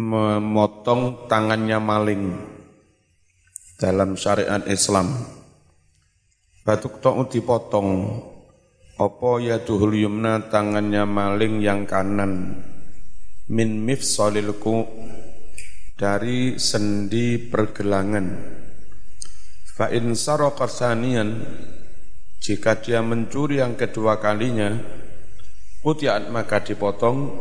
memotong tangannya maling dalam syariat Islam. Batuk ta'u dipotong, opo ya tuhul yumna tangannya maling yang kanan, min mifsalilku dari sendi pergelangan. Fa in sanian jika dia mencuri yang kedua kalinya, putiat maka dipotong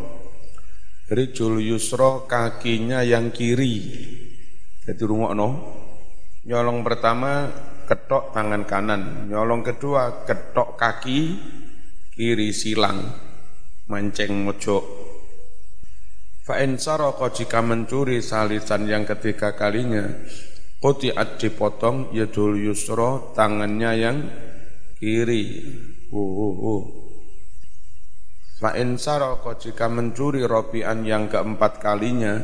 rijul yusro kakinya yang kiri. Jadi rungokno, nyolong pertama ketok tangan kanan, nyolong kedua ketok kaki kiri silang, mancing mojok. Fa'in saroko jika mencuri salisan yang ketiga kalinya, Quti'at dipotong yadul yusro tangannya yang kiri. Uh, uh, uh. Fa'in saroko jika mencuri robian yang keempat kalinya,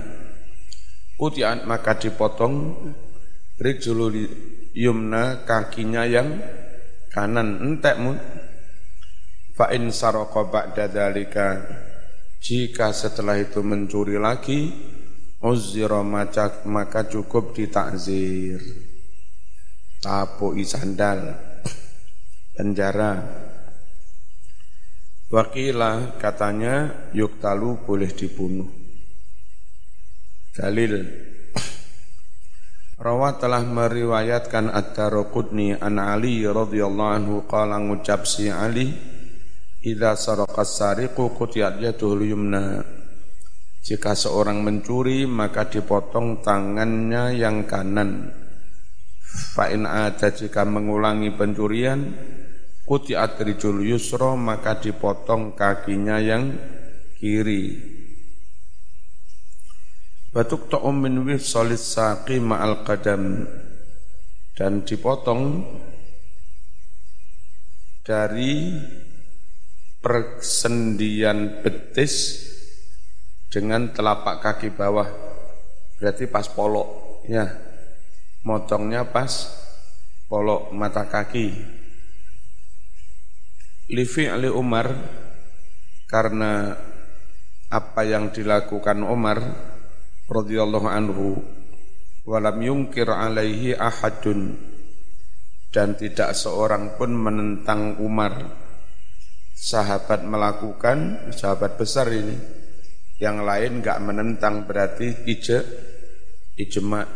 Quti'at maka dipotong rijulul yumna kakinya yang kanan entek mun. Fa'in saroko ba'da dalika jika setelah itu mencuri lagi, uzira maka cukup ditakzir. Tapui sandal, penjara. Wakilah katanya yuktalu boleh dibunuh. Dalil Rawat telah meriwayatkan Ad-Darqutni an Ali radhiyallahu anhu qala ngucap si Ali Idza saraqas sariqu qutiyat yaduhul yumna. Jika seorang mencuri maka dipotong tangannya yang kanan. Fa in ada jika mengulangi pencurian qutiyat rijul yusra maka dipotong kakinya yang kiri. Batuk ta'um min wisalis saqi ma'al qadam. Dan dipotong dari persendian betis dengan telapak kaki bawah. Berarti pas polok ya motongnya pas polok mata kaki livi ali Umar karena apa yang dilakukan Umar radhiyallahu anhu walam yungkir alaihi ahadun dan tidak seorang pun menentang Umar sahabat melakukan, sahabat besar ini, yang lain nggak menentang berarti ije, ijma.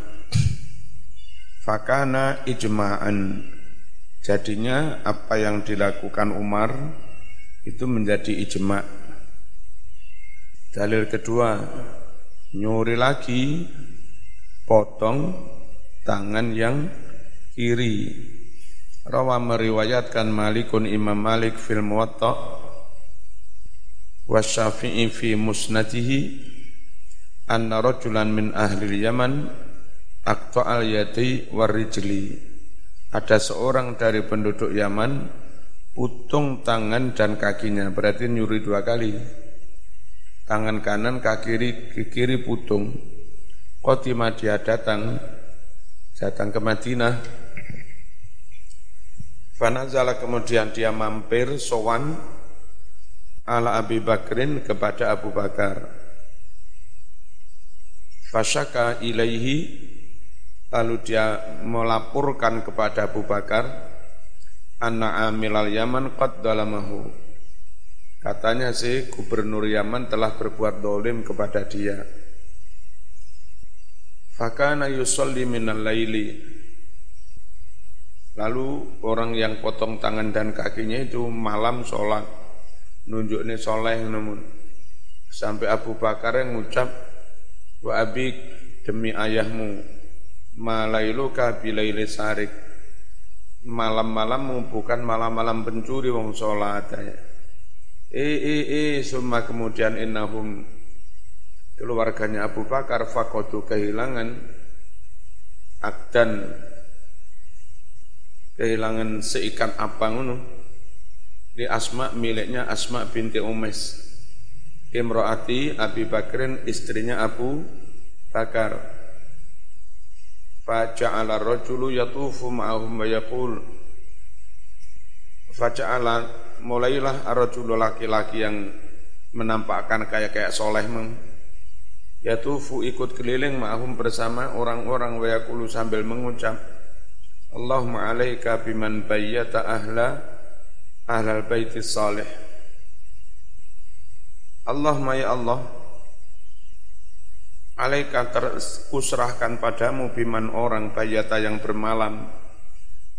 Fakana ijma'an. Jadinya apa yang dilakukan Umar itu menjadi ijma. Dalil kedua, nyuri lagi potong tangan yang kiri Rawa meriwayatkan Malikun Imam Malik fil Muwatta wa Syafi'i fi musnadihi anna rajulan min ahli Yaman aqta'al yadi warijli ada seorang dari penduduk Yaman putung tangan dan kakinya. Berarti nyuri dua kali. Tangan kanan kaki kiri kiri putung. Khotimah dia datang. Datang ke Madinah. Fanazala kemudian dia mampir sowan ala Abi Bakrin kepada Abu Bakar. Fasyaka ilaihi lalu dia melaporkan kepada Abu Bakar anna amilal Yaman qad dalamahu. Katanya si gubernur Yaman telah berbuat dolim kepada dia. Fakana yusalli minal laili Lalu orang yang potong tangan dan kakinya itu malam sholat. Nunjuknya soleh namun. Sampai Abu Bakar yang ngucap, Wa abik demi ayahmu, malailuka bilaili sarik. Malam-malammu bukan malam-malam pencuri wong sholat. Eh, eh, eh, semua kemudian innahum keluarganya Abu Bakar fakodu kehilangan akdan kehilangan seikat apa ngono di Asma miliknya Asma binti Umais Imro'ati Abi Bakrin istrinya Abu Bakar Rajulu yatufu ma'ahum wa yaqul. Faja'ala mulailah ar laki-laki yang menampakkan kayak kayak soleh meng Yatufu ikut keliling ma'hum bersama orang-orang wa yakulu sambil mengucap Allahumma alaika biman bayyata ahla ahlal baiti salih. Allahumma ya Allah alaika terkusrahkan padamu biman orang bayyata yang bermalam.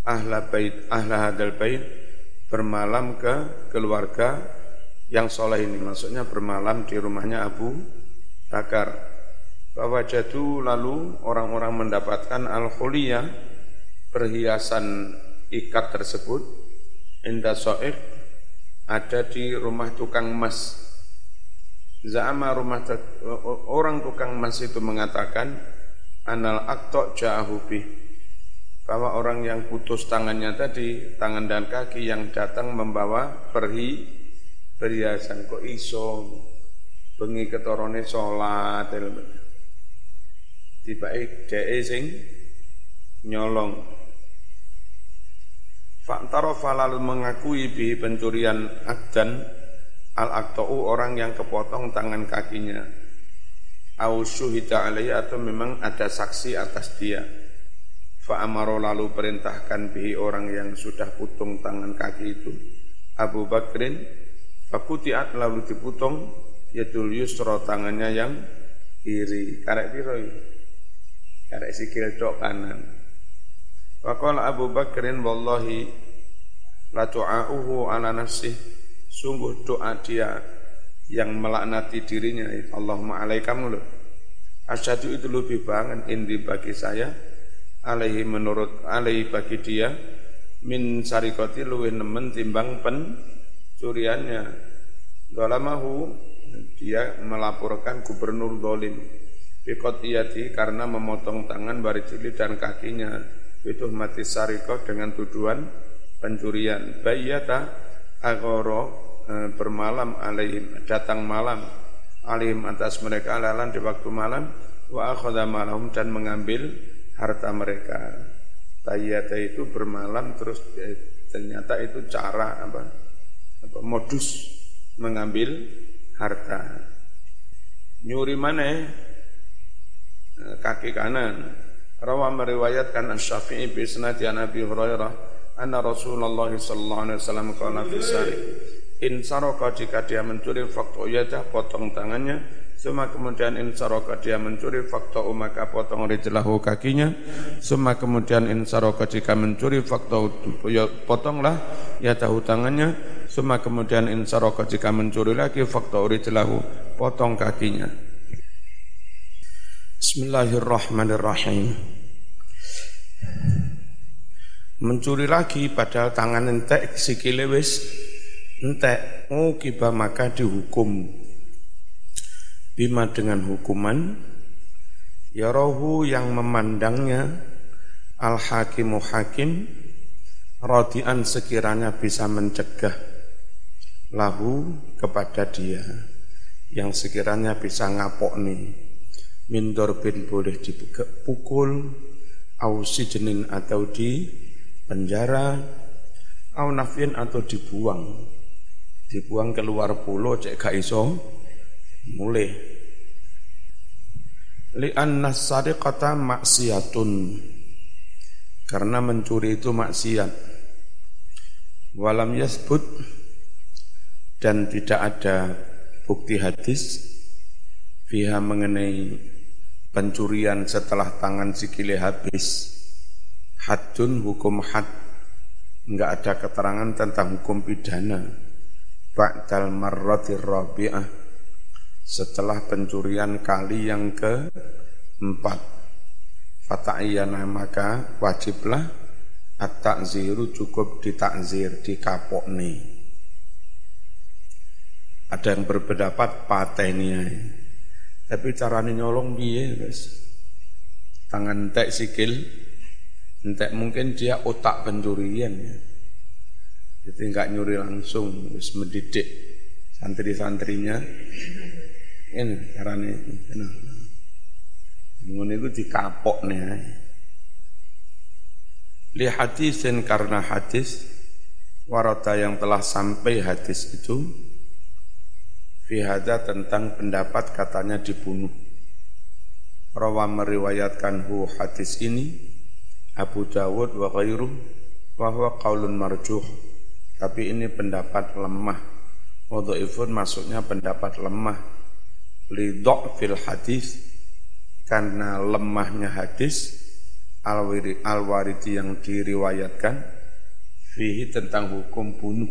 Ahla bait ahla hadal bait bermalam ke keluarga yang soleh ini. Maksudnya bermalam di rumahnya Abu Bakar. Bahwa jadu lalu orang-orang mendapatkan al-khuliyah perhiasan ikat tersebut. Indah so'ib ada di rumah tukang emas Za'ama rumah orang tukang emas itu mengatakan anal aktok ja'ahubi bahwa orang yang putus tangannya tadi tangan dan kaki yang datang membawa perhi perhiasan. Kok iso? Bengi ketorone salat tiba dhek sing nyolong. Fa'tarofa lalu mengakui bi pencurian akdan al-aktau orang yang kepotong tangan kakinya. Au syuhida alaihi atau memang ada saksi atas dia. Fa'amaro lalu perintahkan bihi orang yang sudah putung tangan kaki itu. Abu Bakrin fakutiat lalu diputong yadul yusro tangannya yang kiri. Karek piroi. Karek sikil dok kanan. Faqala Abu Bakrin wallahi la tu'a'uhu ala nafsih sungguh doa dia yang melaknati dirinya. Allahumma alaikam lu asyadu itu lebih banget indi bagi saya alaihi menurut alaihi bagi dia. Min sarikoti luwih nemen timbang pen curiannya dolamahu dia melaporkan gubernur dolim. Bikotiyati karena memotong tangan barijili dan kakinya. Itu mati sariko dengan tuduhan pencurian. Bayyata agoro e, bermalam alaihim datang malam alaihim atas mereka alalan di waktu malam wa akhadha malahum dan mengambil harta mereka. Tayyata itu bermalam terus e, ternyata itu cara apa, apa modus mengambil harta. Nyuri mana e, kaki kanan. Rawa meriwayatkan Asy-Syafi'i bi sanadi an Abi Hurairah anna Rasulullah sallallahu alaihi wasallam qala fi sari. In saraka jika dia mencuri fakta yada potong tangannya. Suma kemudian in saraka dia mencuri fakta maka potong rijlahu kakinya. Suma kemudian in saraka jika mencuri fakta ya potonglah ya tahu tangannya. Suma kemudian in saraka jika mencuri lagi fakta rijlahu potong kakinya. Bismillahirrahmanirrahim. Mencuri lagi padahal tangan entek sikile wis entek. Oh kiba maka dihukum. Bima dengan hukuman ya rohu yang memandangnya al hakimu hakim rodian sekiranya bisa mencegah lahu kepada dia yang sekiranya bisa ngapok nih min dorbin boleh dipukul au jenin atau di penjara au nafin atau dibuang. Dibuang keluar pulau cek gak iso mulai li anna sadiqata maksiatun karena mencuri itu maksiat. Walam yasbut dan tidak ada bukti hadis fiha mengenai pencurian setelah tangan sikile habis hadun hukum had. Enggak ada keterangan tentang hukum pidana. Ba'dal marrati rabi'ah. Setelah pencurian kali yang ke empat fata'iyana maka wajiblah. At-ta'ziru cukup ditakzir dikapokne. Ada yang berpendapat patenia tapi caranya nyolong biye guys. Tangan entek sikil, entek mungkin dia otak pencurian ya. Jadi enggak nyuri langsung, wis mendidik santri-santrinya. Ini caranya nah. Ngono itu dikapok nih. Li hadisin karena hadis warata yang telah sampai hadis itu Fihada tentang pendapat katanya dibunuh. rawa meriwayatkan hu hadis ini Abu Dawud wa ghairu wa huwa qaulun marjuh. Tapi ini pendapat lemah. Wadhaifun maksudnya pendapat lemah. Li fil hadis karena lemahnya hadis al-waridi yang diriwayatkan fihi tentang hukum bunuh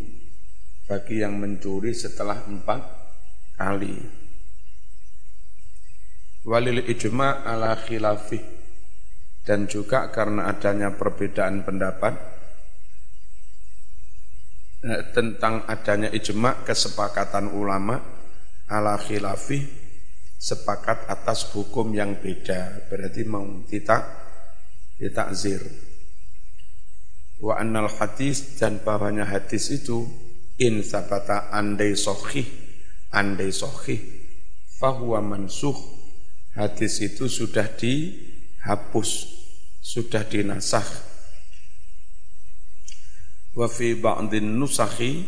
bagi yang mencuri setelah empat kali. Walil ijma ala khilafih dan juga karena adanya perbedaan pendapat eh, tentang adanya ijma kesepakatan ulama ala khilafih sepakat atas hukum yang beda. Berarti mau tidak ditakzir wa annal hadis dan bahwanya hadis itu in sabata andai sohih andai sohih fahuwa mansuh hadis itu sudah dihapus, sudah dinasah. Wa fi ba'dhin nusakhi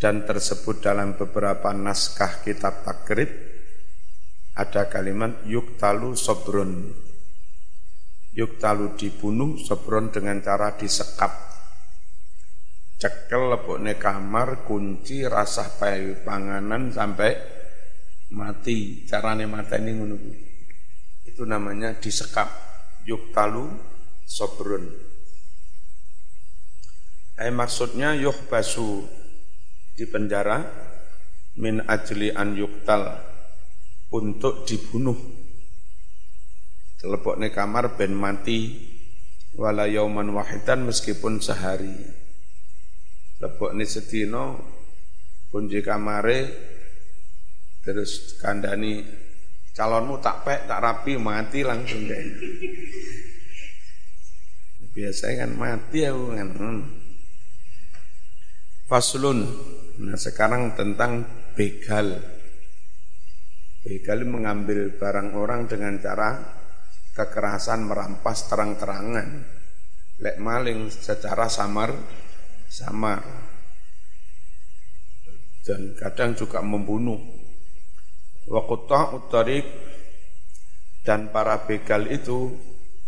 dan tersebut dalam beberapa naskah kitab takrib ada kalimat yuktalu sobrun. Yuktalu dibunuh sobrun dengan cara disekap. Cekel lebokne kamar, kunci, rasah panganan sampai mati carane mateni ngono itu namanya disekap yuktalu sobrun eh maksudnya yuhbasu di penjara min ajli an yuktal untuk dibunuh. Telepok kamar ben mati wala yauman wahidan meskipun sehari. Lepok sedino kunci kamare terus kandani calonmu tak pek tak rapi mati langsung deh. Biasanya kan mati aku kan. Hmm. faslun. Nah sekarang tentang begal. Begal mengambil barang orang dengan cara kekerasan merampas terang-terangan. Lek maling secara samar samar. Dan kadang juga membunuh wa utarik dan para begal itu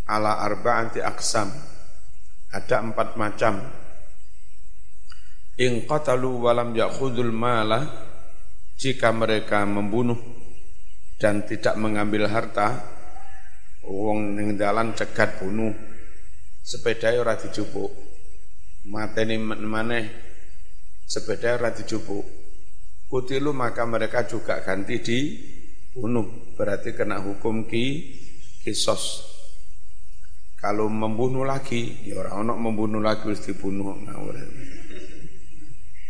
ala arba'ati aksam ada empat macam. In qatalu walam ya'khudul mala jika mereka membunuh dan tidak mengambil harta wong ning dalan cegat bunuh sepeda ora dijupuk. Mateni maneh sepeda ora dijupuk kutilu maka mereka juga ganti di bunuh. Berarti kena hukum ki kisos. Kalau membunuh lagi ya orang orang membunuh lagi harus dibunuh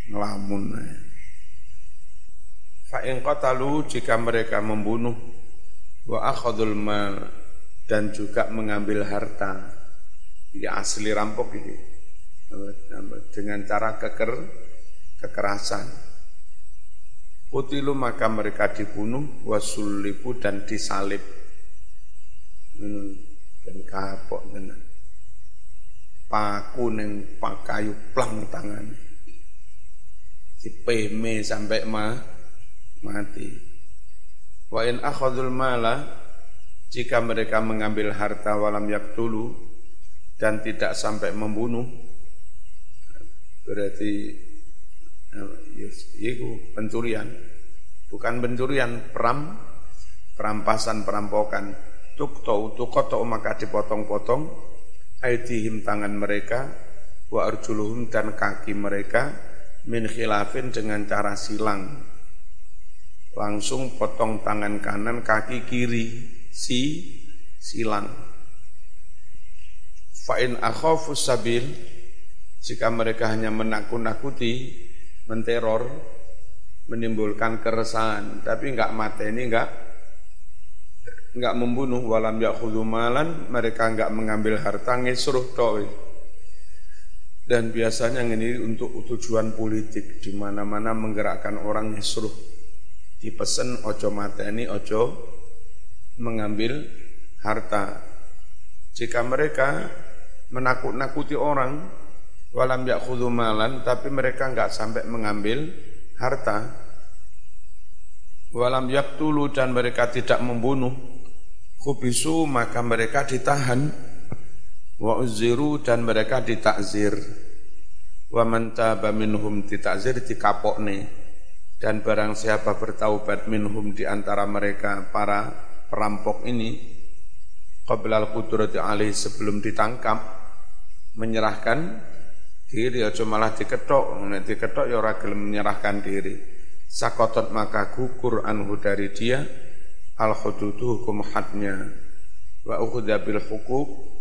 ngelamun fa in qatalu jika mereka membunuh wa akhadul mal dan juga mengambil harta ya asli rampok ini. Dengan cara keker kekerasan Utilu maka mereka dibunuh wasulibu dan disalib. Hmm, dan kapok tenan. Paku neng pakayu plang tangan. Si peme sampai ma mati. Wa in akhadul mala jika mereka mengambil harta walam yaktulu dan tidak sampai membunuh berarti itu pencurian. Bukan pencurian peram perampasan perampokan. Tukto tukoto maka dipotong-potong. Aidihim tangan mereka. Wa arjuluhum dan kaki mereka. Min khilafin dengan cara silang. Langsung potong tangan kanan kaki kiri. Si silang. Fa in akhafu sabil. Jika mereka hanya menakut-nakuti menteror, menimbulkan keresahan, tapi enggak ini enggak enggak membunuh walam yakhudhu malan, mereka enggak mengambil harta ngisruh to'i. Dan biasanya ini untuk tujuan politik di mana-mana menggerakkan orang ngisruh. Dipesen ojo ini ojo mengambil harta. Jika mereka menakut-nakuti orang, walam yakhudhu malan tapi mereka enggak sampai mengambil harta. Walam yaktulu dan mereka tidak membunuh. Kubisu maka mereka ditahan. Wa uziru dan mereka ditakzir. Wa man taba minhum ditakzir dikapokne. Dan barang siapa bertaubat minhum di antara mereka para perampok ini qabla al-qudrati alaih sebelum ditangkap menyerahkan diri aja malah diketok nek diketok ya ora gelem menyerahkan diri sakotot maka gugur anhu dari dia al hududu hukum hadnya wa ukhudha bil hukuk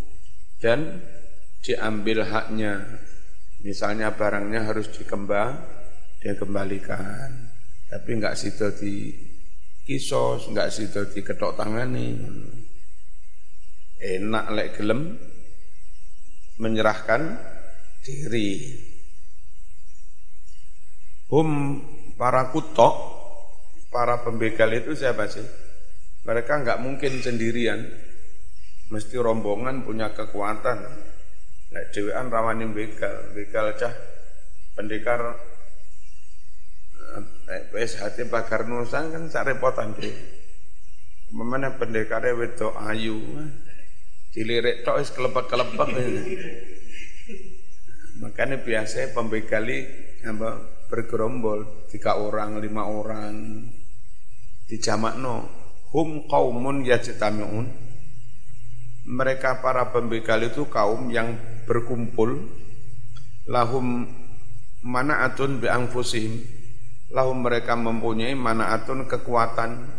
dan diambil haknya. Misalnya barangnya harus dikembang, dia kembalikan. Tapi enggak situ di kisos, enggak situ di ketok tangani. Enak lek gelem menyerahkan diri. Hum para kutok, para pembegal itu siapa sih? Mereka enggak mungkin sendirian mesti rombongan punya kekuatan. Nek dewean rawani begal, begal cah pendekar eh, wis hati bakar nusang kan sak repotan deh. Memana pendekare wedok ayu. Dilirik tok wis kelepek-kelepek. Makanya biasa pembegali apa bergerombol. Tiga orang, lima orang. Di no hum kaumun yajtamiun. Mereka para pembegal itu kaum yang berkumpul. Lahum manaatun bi anfusihim lahum mereka mempunyai manaatun kekuatan.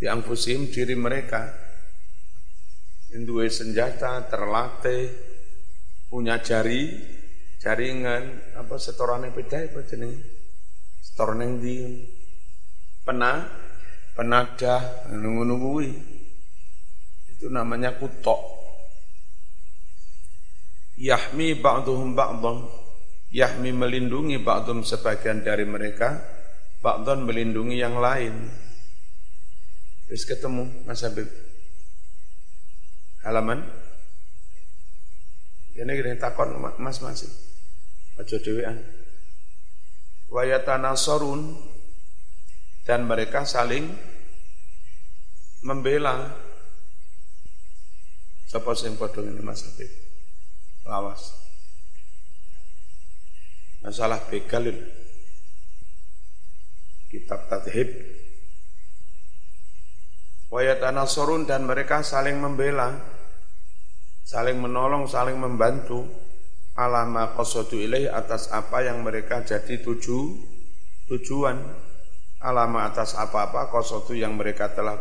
Bi anfusihim diri mereka. Dua senjata terlatih punya jari jaringan apa setorane beda apa jenenge setor neng di penah penadah nunggu-nunggu itu namanya kutok. Yahmi ba'duhum ba'dhum. Yahmi melindungi ba'dhum sebagian dari mereka, ba'dhum melindungi yang lain. Terus ketemu Mas Habib. Halaman. Ini gini takon Mas masih. Aja dhewean. Wa yatanasarun dan mereka saling membela Sapa sing padha ngene Mas Habib? Lawas. Masalah begal. Kitab Tadhib. Wayatanasarun dan mereka saling membela, saling menolong, saling membantu alama qasadu ilaih atas apa yang mereka jadi tuju tujuan alama atas apa-apa qasadu yang mereka telah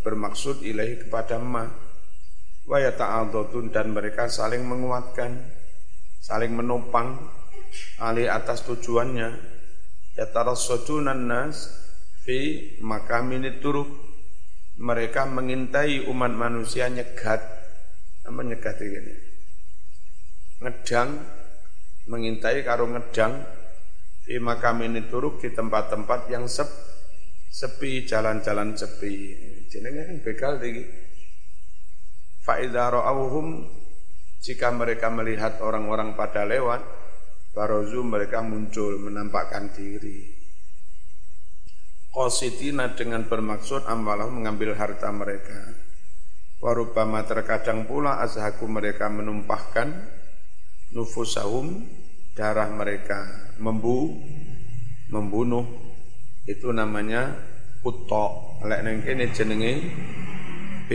bermaksud ilaih kepada emak wa yata'adhatun dan mereka saling menguatkan, saling menopang alih atas tujuannya. Yatarassadunan nas fi makaminit turuk. Mereka mengintai umat manusia nyegat. Nyegat ini? Ngedang, mengintai karo ngedang fi makaminit turuk di tempat-tempat yang sep, sepi, jalan-jalan sepi. Jenenge kan begal iki Fa'idha ra'auhum jika mereka melihat orang-orang pada lewat, barozu mereka muncul menampakkan diri. Qasitina dengan bermaksud amalah mengambil harta mereka. Warubama terkadang pula azhaku mereka menumpahkan nufusahum darah mereka membu membunuh itu namanya kutok lek neng kene jenenge B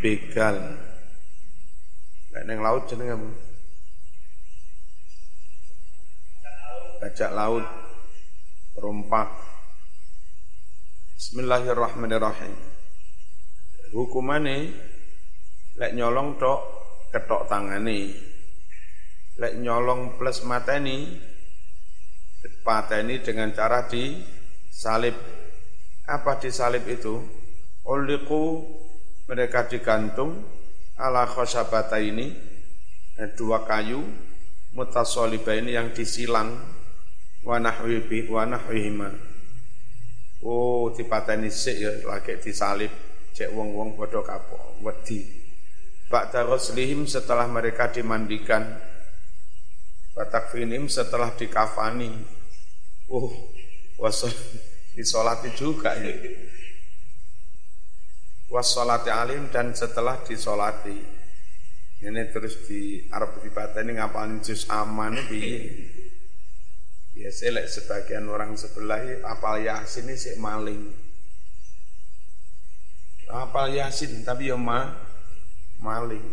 begal. Nek ning laut jenenge apa? Bajak laut, rompak. Bismillahirrahmanirrahim. Hukumane lek nyolong tok ketok tangane. Lek nyolong plus mateni pateni dengan cara disalib. Apa disalib itu? Uliku mereka digantung ala khosabata ini dua kayu mutasolibah ini yang disilang wanahwibi wanahwihima oh dipateni sik ya lagi disalib cek wong-wong bodoh kapok wedi. Ba'da lihim setelah mereka dimandikan. Batakfinim setelah dikafani. Oh wasol disolati juga ya wassalati alim dan setelah disolati. Ini terus di Arab ini ngapalin juz aman piye? Biasa lek sebagian orang sebelah apal yasin ini sih maling apal yasin tapi ya ma maling.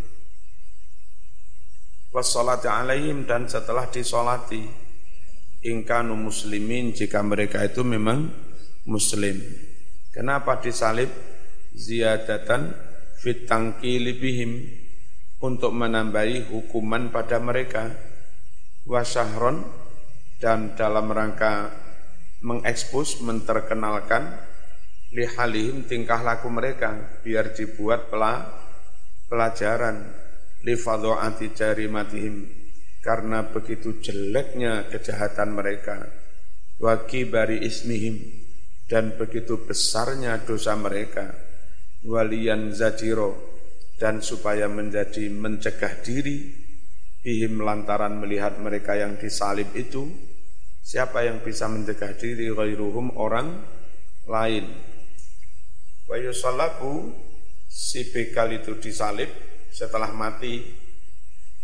Wassalati alaihim dan setelah disolati ingkanu muslimin jika mereka itu memang muslim. Kenapa disalib? Ziyadatan fit tangkili bihim untuk menambahi hukuman pada mereka. Wasyahron dan dalam rangka mengekspos menterkenalkan lihalihim tingkah laku mereka biar dibuat pelajaran lifadho'ati jarimatihim karena begitu jeleknya kejahatan mereka wa kibari ismihim dan begitu besarnya dosa mereka walian zajiro dan supaya menjadi mencegah diri bihim lantaran melihat mereka yang disalib itu siapa yang bisa mencegah diri ghairuhum orang lain wa yusallabu si bekal itu disalib setelah mati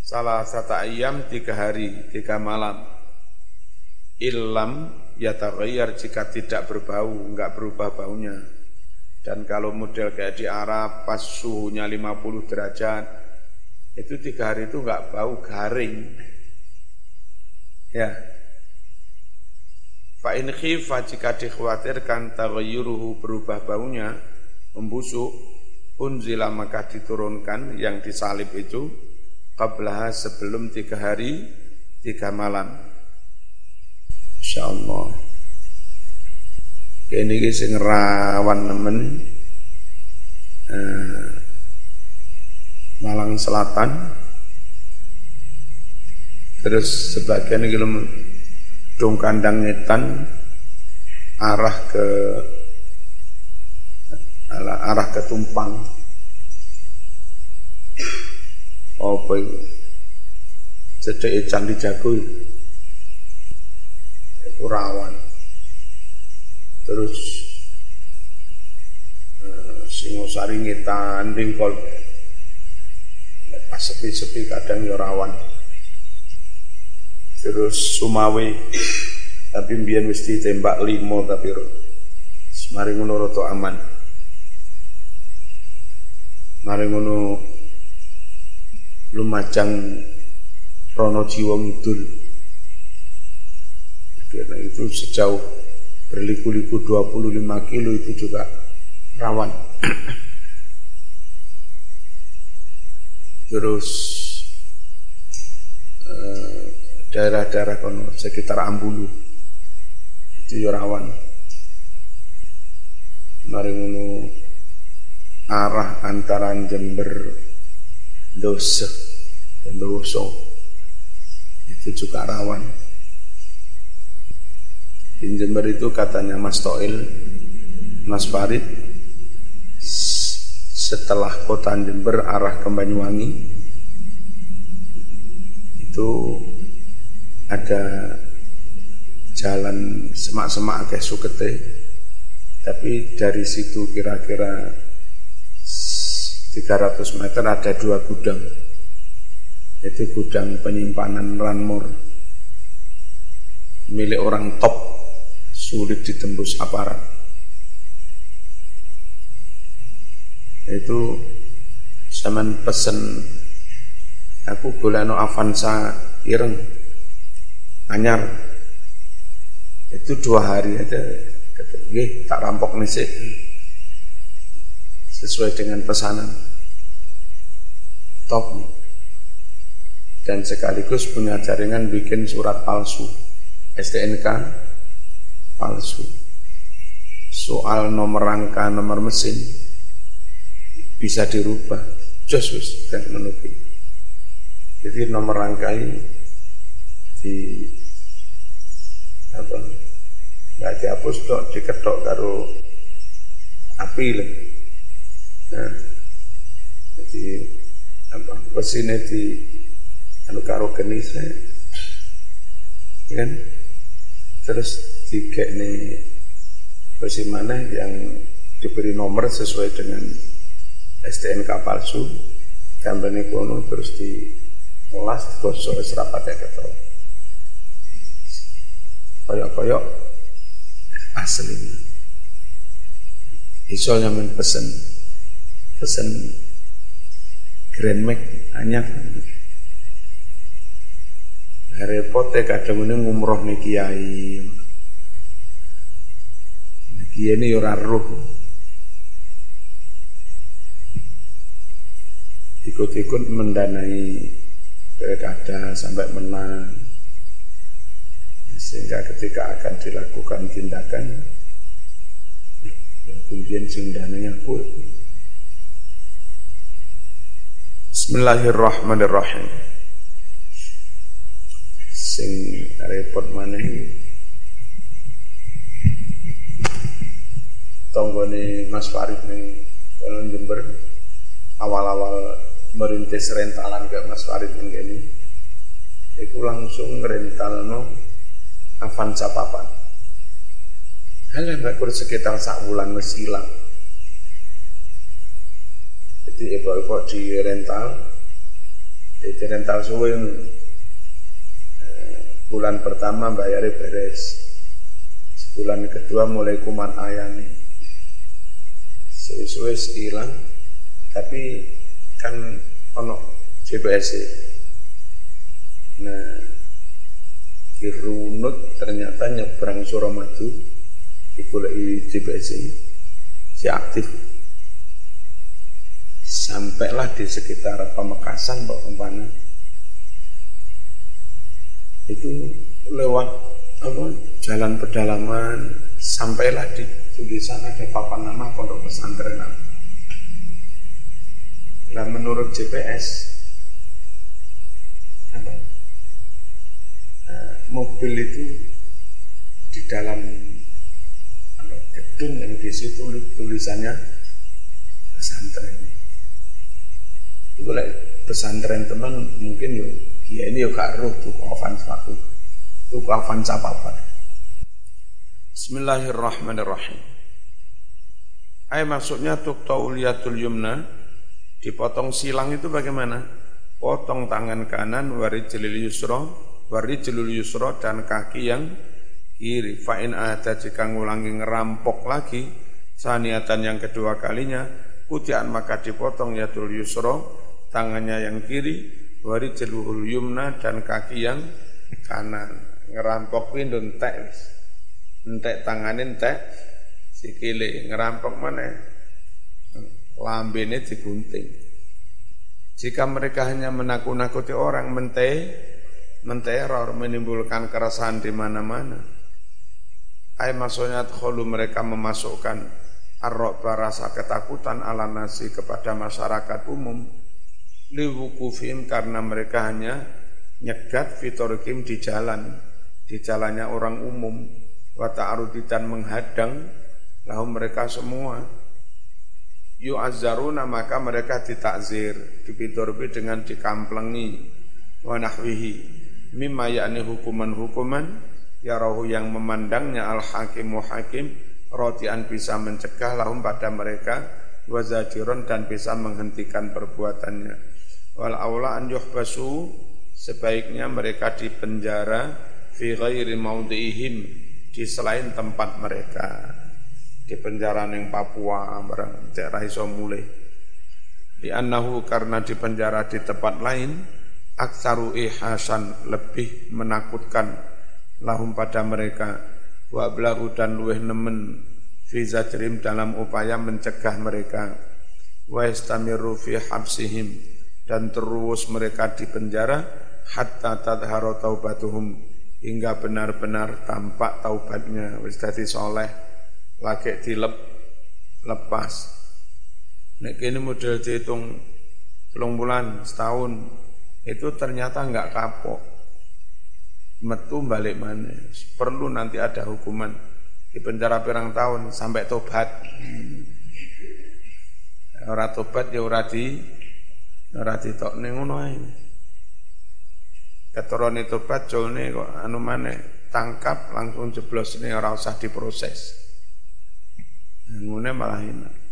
salah satu ayam tiga hari tiga malam ilam yataghayyar jika tidak berbau enggak berubah baunya dan kalau model kayak di Arab pas suhunya 50 derajat, itu tiga hari itu nggak bau garing. Ya. Fa in khifa jika dikhawatirkan taghayyuruhu berubah baunya, membusuk, unzila maka diturunkan yang disalib itu qablaha sebelum tiga hari, tiga malam. Insyaallah. Ini sing rawan nemen eh, Malang Selatan. Terus sebagian ini dong kandang ngetan arah ke arah ke Tumpang. Apa itu? Cedek candi jago itu. Rawan. Terus uh, Singosari ngetan dingkol pas sepi-sepi kadang ya rawan. Terus Sumawi tapi mbiyen wis ditembak limo tapi mari ngono aman mari ngono Lumajang Rono Jiwa Ngidul karena itu sejauh berliku-liku 25 kilo itu juga rawan. Terus eh, daerah-daerah kono sekitar Ambulu itu ya rawan. Mari ngono arah antara Jember Dosa dan Doso itu juga rawan. Di Jember itu katanya Mas Toil, Mas Farid, setelah kota Jember arah ke Banyuwangi itu ada jalan semak-semak agak sukete tapi dari situ kira-kira 300 meter ada dua gudang. Itu gudang penyimpanan ranmor milik orang top sulit ditembus aparat. Itu zaman pesen aku boleh no Avanza ireng anyar. Itu dua hari aja Gih, tak rampok nih sih sesuai dengan pesanan top dan sekaligus punya jaringan bikin surat palsu STNK palsu. Soal nomor rangka, nomor mesin bisa dirubah. Jos teknologi. Jadi nomor rangkai di apa? Nggak dihapus dok, diketok karo api lah. Nah, jadi apa? Mesinnya di anu karo genis ya kan? Terus tiga ini mana yang diberi nomor sesuai dengan STNK palsu gambene kono terus di olas gosok wis rapate ketemu koyok-koyok asli iso nyaman pesen pesen. Grand Mac anyar nah, repot ya kadang ini ngumroh nih kiai. Nah, kiai ini ora roh. Ikut-ikut mendanai pilkada sampai menang. Sehingga ketika akan dilakukan tindakan ya kemudian sing dananya pun Bismillahirrahmanirrahim. Sing repot mana tonggone Mas Farid ning Jember awal-awal merintis rentalan ke Mas Farid ini itu langsung rental no Avanza papan. Hanya rekur sekitar sak bulan wis hilang jadi ibu-ibu di rental di rental suwe eh, bulan pertama bayar beres. Bulan kedua mulai kuman ayam. Suwe-suwe hilang tapi kan ono CBS nah dirunut ternyata nyebrang Suramadu dikulai CBS si aktif sampailah di sekitar Pamekasan Kempana itu lewat apa jalan pedalaman sampailah di tulisan ada papan nama pondok pesantren Nah menurut GPS apa? Nah, mobil itu di dalam apa, gedung yang di situ tulisannya pesantren. Itu lah pesantren teman mungkin yo ya ini yo gak roh tuh kafan satu tuh kafan apa Bismillahirrahmanirrahim. Ay maksudnya tuh tauliyatul yumna Dipotong silang itu bagaimana? Potong tangan kanan warijlil yusra, warijlul yusra dan kaki yang kiri. Fa'in ada jika ngulangi ngerampok lagi, saniatan yang kedua kalinya, kutian maka dipotong yatul yusra, tangannya yang kiri, warijlul yumna dan kaki yang kanan. Ngerampok pindun tek, entek tanganin tek, sikile ngerampok mana? lambene digunting. Jika mereka hanya menakut-nakuti orang, mente, menteror, menimbulkan keresahan di mana-mana. Ay maksudnya kholu mereka memasukkan arok rasa ketakutan ala nasi kepada masyarakat umum liwukufim karena mereka hanya nyegat fitorikim di jalan di jalannya orang umum. Wa ta'aruditan menghadang lalu mereka semua. Yu'azzaruna maka mereka ditakzir dipidorbi dengan dikamplengi. Wa nahwihi mimma yakni hukuman-hukuman ya rohu yang memandangnya al-hakimu hakim rotian bisa mencegah lahum pada mereka wazajiron dan bisa menghentikan perbuatannya wal aula an yuhbasu sebaiknya mereka dipenjara fi ghairi maudihim di selain tempat mereka. Di penjara yang Papua barang cek iso mulai di anahu karena di penjara di tempat lain aksaru ihasan lebih menakutkan lahum pada mereka. Wa blahu dan luweh nemen fi zajrim dalam upaya mencegah mereka. Wa istamiru fi habsihim dan terus mereka di penjara hatta tadharu taubatuhum hingga benar-benar tampak taubatnya wis dadi soleh lagi dilep lepas. Nek ini model dihitung telung bulan setahun itu ternyata enggak kapok. Metu balik mana? Perlu nanti ada hukuman di penjara pirang tahun sampai tobat. Ora tobat ya ora ora ditok ning ngono ae. Keturune tobat jone kok anu maneh tangkap langsung jeblos ini ora usah diproses. Ngene malah hina.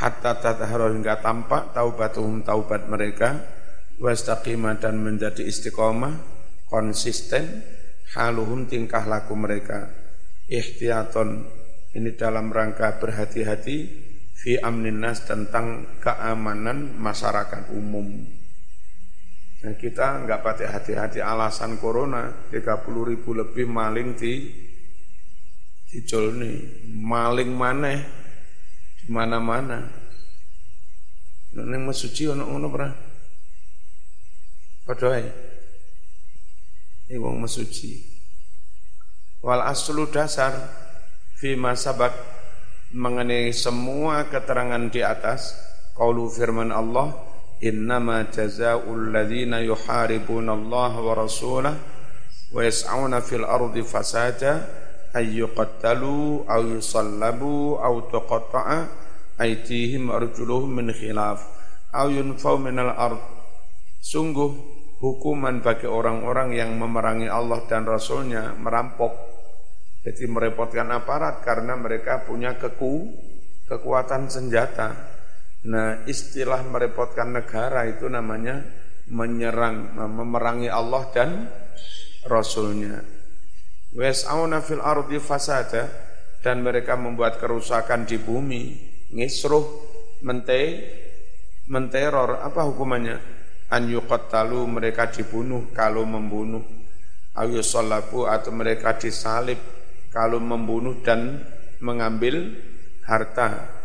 hatta tatahara hingga tampak taubatuhum taubat mereka wastaqimah dan menjadi istiqomah konsisten haluhum tingkah laku mereka ihtiyaton ini dalam rangka berhati-hati fi amnin nas tentang keamanan masyarakat umum. Dan kita nggak pakai hati-hati alasan corona 30 ribu lebih maling di di nih maling mana di mana-mana. Neng mesuci ono ono pernah. Padha ae. Ini wong mesuci. Wal aslu dasar fima sabak mengenai semua keterangan di atas qaulu firman Allah innama jazaa'ul ladzina yuharibuna Allah wa rasulah wa yas'auna fil ardi fasada ay yuqattalu aw yusallabu aw tuqatta'a aydihim arjuluhum min khilaf aw yunfaw al ard. Sungguh hukuman bagi orang-orang yang memerangi Allah dan Rasulnya merampok jadi merepotkan aparat karena mereka punya keku, kekuatan senjata. Nah istilah merepotkan negara itu namanya menyerang, memerangi Allah dan Rasulnya. Wes'auna fil ardi fasada dan mereka membuat kerusakan di bumi, ngisruh, mente, menteror, apa hukumannya? An yuqattalu mereka dibunuh kalau membunuh, ayusolabu atau mereka disalib, kalau membunuh dan mengambil harta.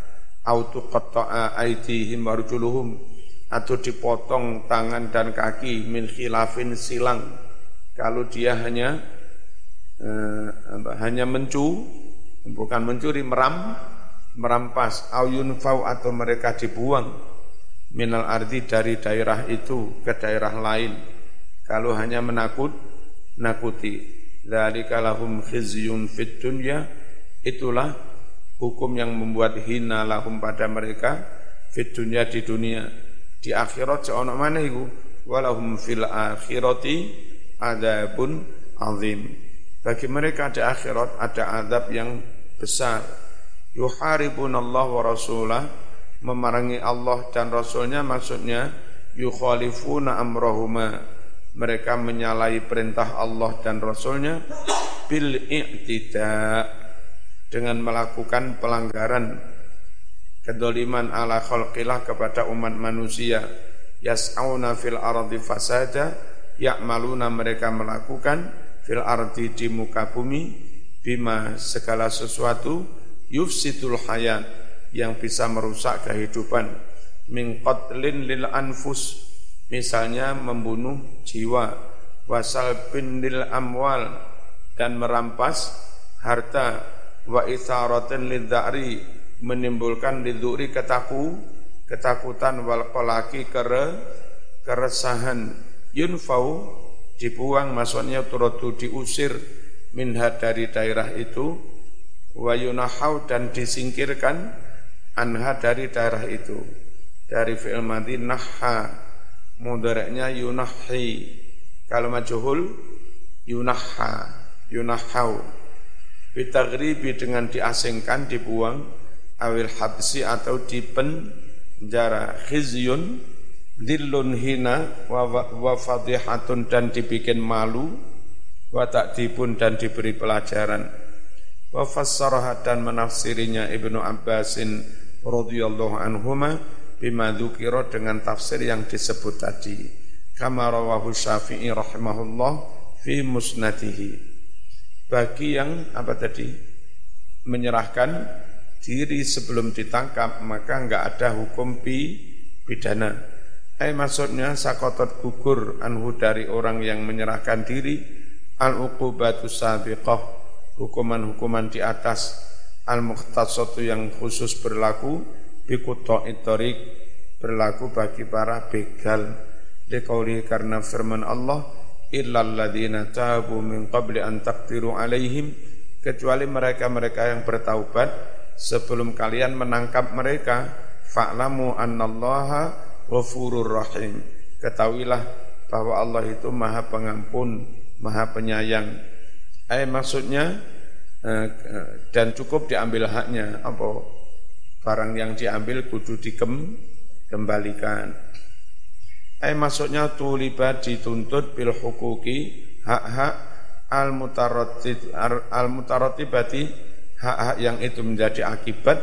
Autu qatta'a aidihim warjuluhum atau dipotong tangan dan kaki min khilafin silang. Kalau dia hanya eh, hanya mencu bukan mencuri meram merampas ayun fau atau mereka dibuang minal ardi dari daerah itu ke daerah lain. Kalau hanya menakut nakuti Dzalika lahum khizyun fid dunya. Itulah hukum yang membuat hina lahum pada mereka fit dunya di dunia. Di akhirat seono mana iku walahum fil akhirati adabun azim. Bagi mereka di akhirat ada adab yang besar. Yuharibun Allah wa rasulah memerangi Allah dan Rasulnya maksudnya yukhalifuna amrahuma mereka menyalahi perintah Allah dan Rasulnya bil i'tida dengan melakukan pelanggaran kedoliman ala khalqillah kepada umat manusia. Yas'auna fil ardi fasada ya'maluna mereka melakukan fil ardi di muka bumi bima segala sesuatu yufsitul hayat yang bisa merusak kehidupan. Min qatlin lil anfus misalnya membunuh jiwa wasal bindil amwal dan merampas harta wa itharatin lidzari menimbulkan lidzuri ketaku ketakutan wal qalaki kere keresahan. Yunfau dibuang maksudnya turut diusir minha dari daerah itu wa yunahau dan disingkirkan anha dari daerah itu. Dari fi'il nahha mudaraknya yunahi kalau majuhul yunahha yunahau. Bitagribi dengan diasingkan dibuang awil habsi atau dipenjara khizyun dillun hina wa, wa fadihatun dan dibikin malu wa takdibun dan diberi pelajaran. Wa fassaraha dan menafsirinya Ibnu Abbasin radhiyallahu anhuma bima dzukira dengan tafsir yang disebut tadi. Kama rawahu Syafi'i rahimahullah fi musnadihi. Bagi yang apa tadi menyerahkan diri sebelum ditangkap maka enggak ada hukum pi pidana. Eh maksudnya sakotot gugur anhu dari orang yang menyerahkan diri al uqubatu sabiqah hukuman-hukuman di atas al mukhtasatu yang khusus berlaku bikuto itorik berlaku bagi para begal. Liqauli karena firman Allah illal ladzina tabu min qabli an taqdiru alaihim kecuali mereka-mereka yang bertaubat sebelum kalian menangkap mereka. Fa'lamu annallaha ghafurur rahim. Ketahuilah bahwa Allah itu maha pengampun maha penyayang. Eh maksudnya eh, dan cukup diambil haknya. Apa? Barang yang diambil kudu dikem kembalikan. Eh maksudnya tulibat dituntut bil hukuki hak-hak al mutaratib al mutaratibati hak-hak yang itu menjadi akibat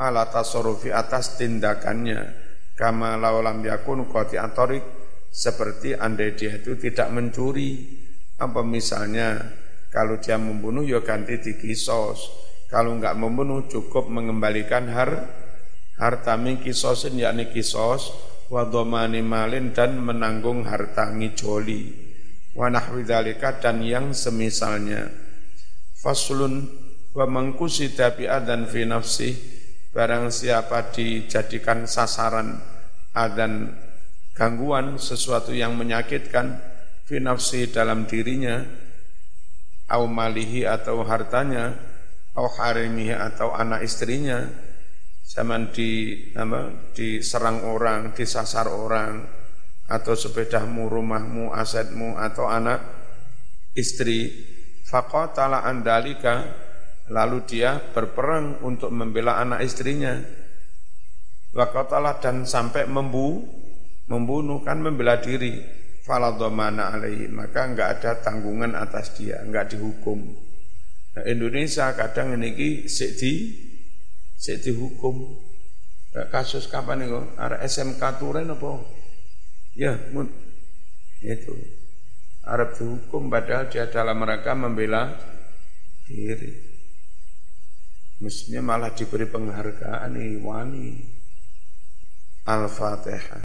ala tasarrufi atas tindakannya. Kama laulam yakun qati antorik seperti andai dia itu tidak mencuri. Apa misalnya kalau dia membunuh ya ganti dikisos. Kalau enggak membunuh cukup mengembalikan har harta min kisosin yakni kisos wadomani malin dan menanggung harta ngijoli. Wa nahwi dan yang semisalnya. Faslun wa mangkusi tapi adan fi nafsi barang siapa dijadikan sasaran adan gangguan sesuatu yang menyakitkan fi nafsi dalam dirinya au malihi atau hartanya au harimihi atau anak istrinya zaman di apa, diserang orang, disasar orang, atau sepedamu, rumahmu, asetmu, atau anak istri, faqatala andalika, lalu dia berperang untuk membela anak istrinya. Waqatala dan sampai membu, membunuh kan membela diri. Faladhamana alaihi, maka enggak ada tanggungan atas dia, enggak dihukum. Nah, Indonesia kadang ini sik Sik dihukum. Kasus kapan itu? Ada SMK Turen apa? Ya, mun. Itu. Arab dihukum padahal dia dalam mereka membela diri. Mestinya malah diberi penghargaan nih wani. Al-Fatihah.